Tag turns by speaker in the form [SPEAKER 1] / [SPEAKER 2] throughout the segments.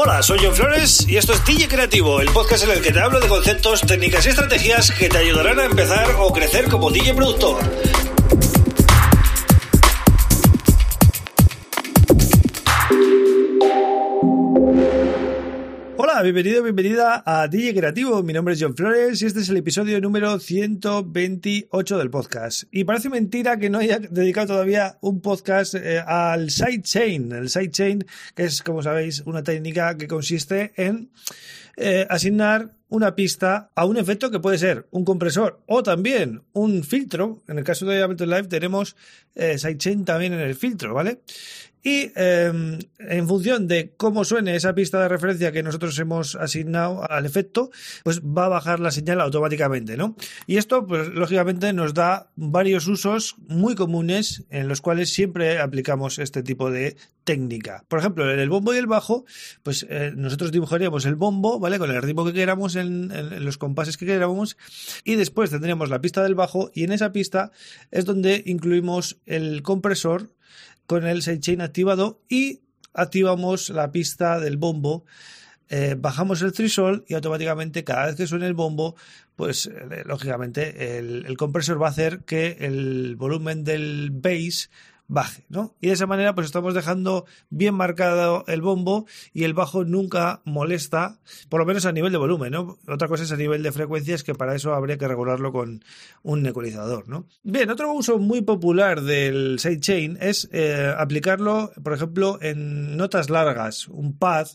[SPEAKER 1] Hola, soy John Flores y esto es DJ Creativo, el podcast en el que te hablo de conceptos, técnicas y estrategias que te ayudarán a empezar o crecer como DJ productor. Bienvenido, bienvenida a DJ Creativo. Mi nombre es John Flores y este es el episodio número 128 del podcast. Y parece mentira que no haya dedicado todavía un podcast eh, al sidechain. El sidechain, que es, como sabéis, una técnica que consiste en eh, asignar una pista a un efecto que puede ser un compresor o también un filtro. En el caso de Ableton Live tenemos eh, sidechain también en el filtro, ¿vale? Y em, en función de cómo suene esa pista de referencia que nosotros hemos asignado al efecto, pues va a bajar la señal automáticamente, ¿no? Y esto, pues lógicamente, nos da varios usos muy comunes en los cuales siempre aplicamos este tipo de técnica. Por ejemplo, en el bombo y el bajo, pues eh, nosotros dibujaríamos el bombo, ¿vale? Con el ritmo que queramos, en, en los compases que queramos, y después tendríamos la pista del bajo, y en esa pista es donde incluimos el compresor con el sidechain activado y activamos la pista del bombo. Eh, bajamos el threshold y automáticamente cada vez que suene el bombo, pues eh, lógicamente el, el, compresor va a hacer que el volumen del bass baje, ¿no? Y de esa manera pues estamos dejando bien marcado el bombo y el bajo nunca molesta, por lo menos a nivel de volumen, ¿no? Otra cosa es a nivel de frecuencias que para eso habría que regularlo con un ecualizador, ¿no? Bien, otro uso muy popular del sidechain es eh, aplicarlo, por ejemplo, en notas largas, un pad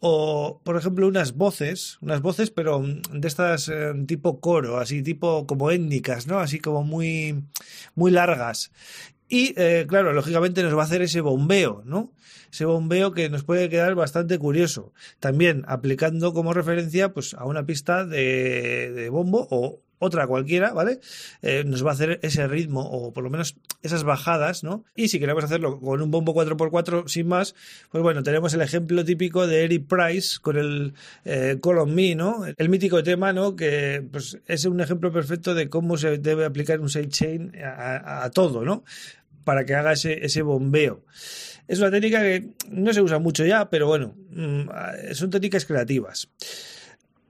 [SPEAKER 1] o por ejemplo unas voces, unas voces pero de estas eh, tipo coro, así tipo como étnicas, ¿no? Así como muy muy largas. Y eh, claro, lógicamente nos va a hacer ese bombeo, ¿no? Ese bombeo que nos puede quedar bastante curioso. También aplicando como referencia pues a una pista de, bombo o otra cualquiera, ¿vale? Eh, nos va a hacer ese ritmo o por lo menos esas bajadas, ¿no? Y si queremos hacerlo con un bombo 4x4 sin más, pues bueno, tenemos el ejemplo típico de Eric Price con el eh, Call Me, ¿no? El mítico tema, ¿no? Que pues, es un ejemplo perfecto de cómo se debe aplicar un sidechain a, a todo, ¿no? Para que haga ese, ese bombeo. Es una técnica que no se usa mucho ya, pero bueno, mm, son técnicas creativas.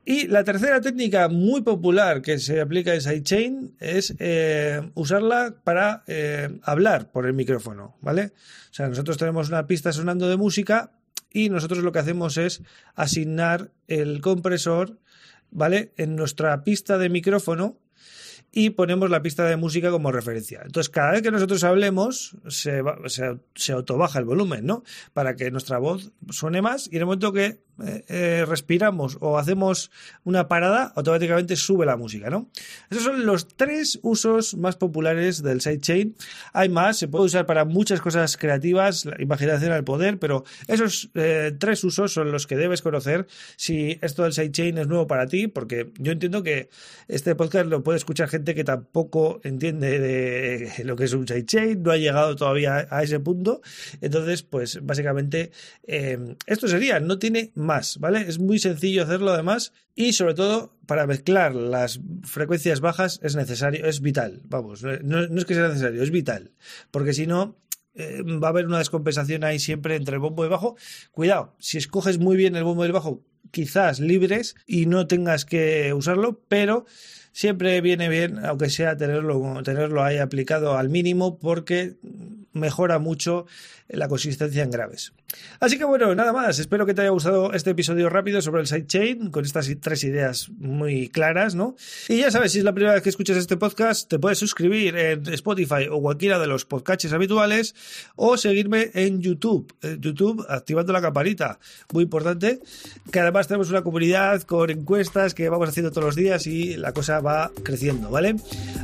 [SPEAKER 1] Y la tercera técnica muy popular que se aplica en sidechain es eh, usarla para eh, hablar por el micrófono, ¿vale? O sea, nosotros tenemos una pista sonando de música y nosotros lo que hacemos es asignar el compresor, ¿vale? En nuestra pista de micrófono y ponemos la pista de música como referencia. Entonces, cada vez que nosotros hablemos, se, va, se, el volumen, ¿no? Para que nuestra voz suene más y en el momento que eh, eh, respiramos o hacemos una parada, automáticamente sube la música, ¿no? Esos son los tres usos más populares del sidechain. Hay más, se puede usar para muchas cosas creativas, la imaginación al poder, pero esos eh, tres usos son los que debes conocer si esto del sidechain es nuevo para ti, porque yo entiendo que este podcast lo puede escuchar gente que tampoco entiende de lo que es un sidechain, no ha llegado todavía a ese punto. Entonces, pues básicamente esto sería, no tiene más, ¿vale? Es muy sencillo hacerlo además y sobre todo para mezclar las frecuencias bajas es necesario, es vital, vamos, no, es que sea necesario, es vital, porque si no eh, va a haber una descompensación ahí siempre entre el bombo y bajo. Cuidado, si escoges muy bien el bombo y el bajo, quizás libres y no tengas que usarlo, pero siempre viene bien, aunque sea tenerlo, tenerlo ahí aplicado al mínimo, porque mejora mucho la consistencia en graves. Así que bueno, nada más. Espero que te haya gustado este episodio rápido sobre el sidechain, con estas tres ideas muy claras, ¿no? Y ya sabes, si es la primera vez que escuchas este podcast, te puedes suscribir en Spotify o cualquiera de los podcasts habituales o seguirme en YouTube. YouTube, activando la campanita. Muy importante. Que además tenemos una comunidad con encuestas que vamos haciendo todos los días y la cosa va creciendo, ¿vale?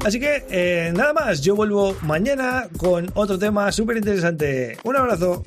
[SPEAKER 1] Así que eh, nada más. Yo vuelvo mañana con otro tema súper interesante. Un abrazo.